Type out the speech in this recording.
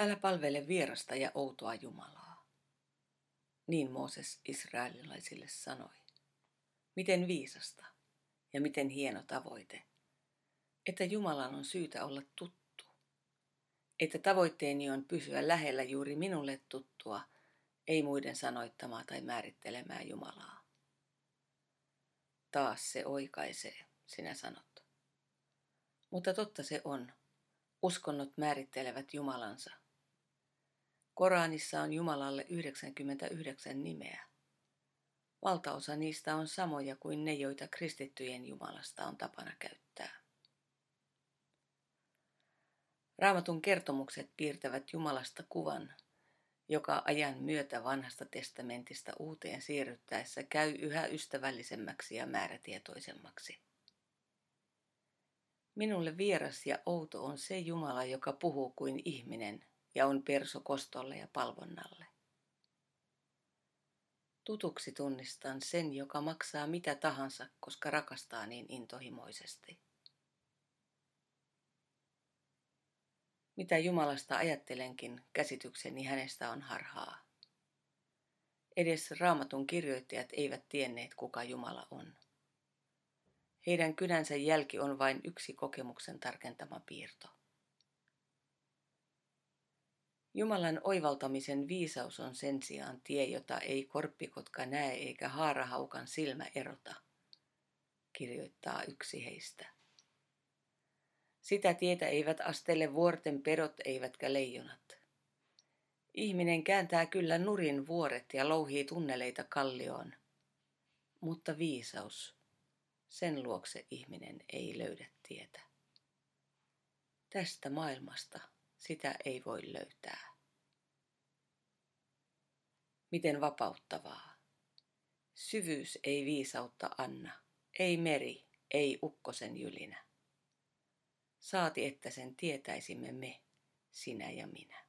Älä palvele vierasta ja outoa Jumalaa. Niin Mooses israelilaisille sanoi. Miten viisasta ja miten hieno tavoite, että Jumalan on syytä olla tuttu. Että tavoitteeni on pysyä lähellä juuri minulle tuttua, ei muiden sanoittamaa tai määrittelemää Jumalaa. Taas se oikaisee, sinä sanot. Mutta totta se on. Uskonnot määrittelevät Jumalansa. Koranissa on Jumalalle 99 nimeä. Valtaosa niistä on samoja kuin ne, joita kristittyjen Jumalasta on tapana käyttää. Raamatun kertomukset piirtävät Jumalasta kuvan, joka ajan myötä vanhasta testamentista uuteen siirryttäessä käy yhä ystävällisemmäksi ja määrätietoisemmaksi. Minulle vieras ja outo on se Jumala, joka puhuu kuin ihminen ja on perso kostolle ja palvonnalle. Tutuksi tunnistan sen, joka maksaa mitä tahansa, koska rakastaa niin intohimoisesti. Mitä Jumalasta ajattelenkin, käsitykseni hänestä on harhaa. Edes raamatun kirjoittajat eivät tienneet, kuka Jumala on. Heidän kynänsä jälki on vain yksi kokemuksen tarkentama piirto. Jumalan oivaltamisen viisaus on sen sijaan tie, jota ei korppikotka näe eikä haarahaukan silmä erota, kirjoittaa yksi heistä. Sitä tietä eivät astele vuorten perot eivätkä leijonat. Ihminen kääntää kyllä nurin vuoret ja louhii tunneleita kallioon, mutta viisaus, sen luokse ihminen ei löydä tietä. Tästä maailmasta sitä ei voi löytää. Miten vapauttavaa. Syvyys ei viisautta anna, ei meri, ei ukkosen jylinä. Saati, että sen tietäisimme me, sinä ja minä.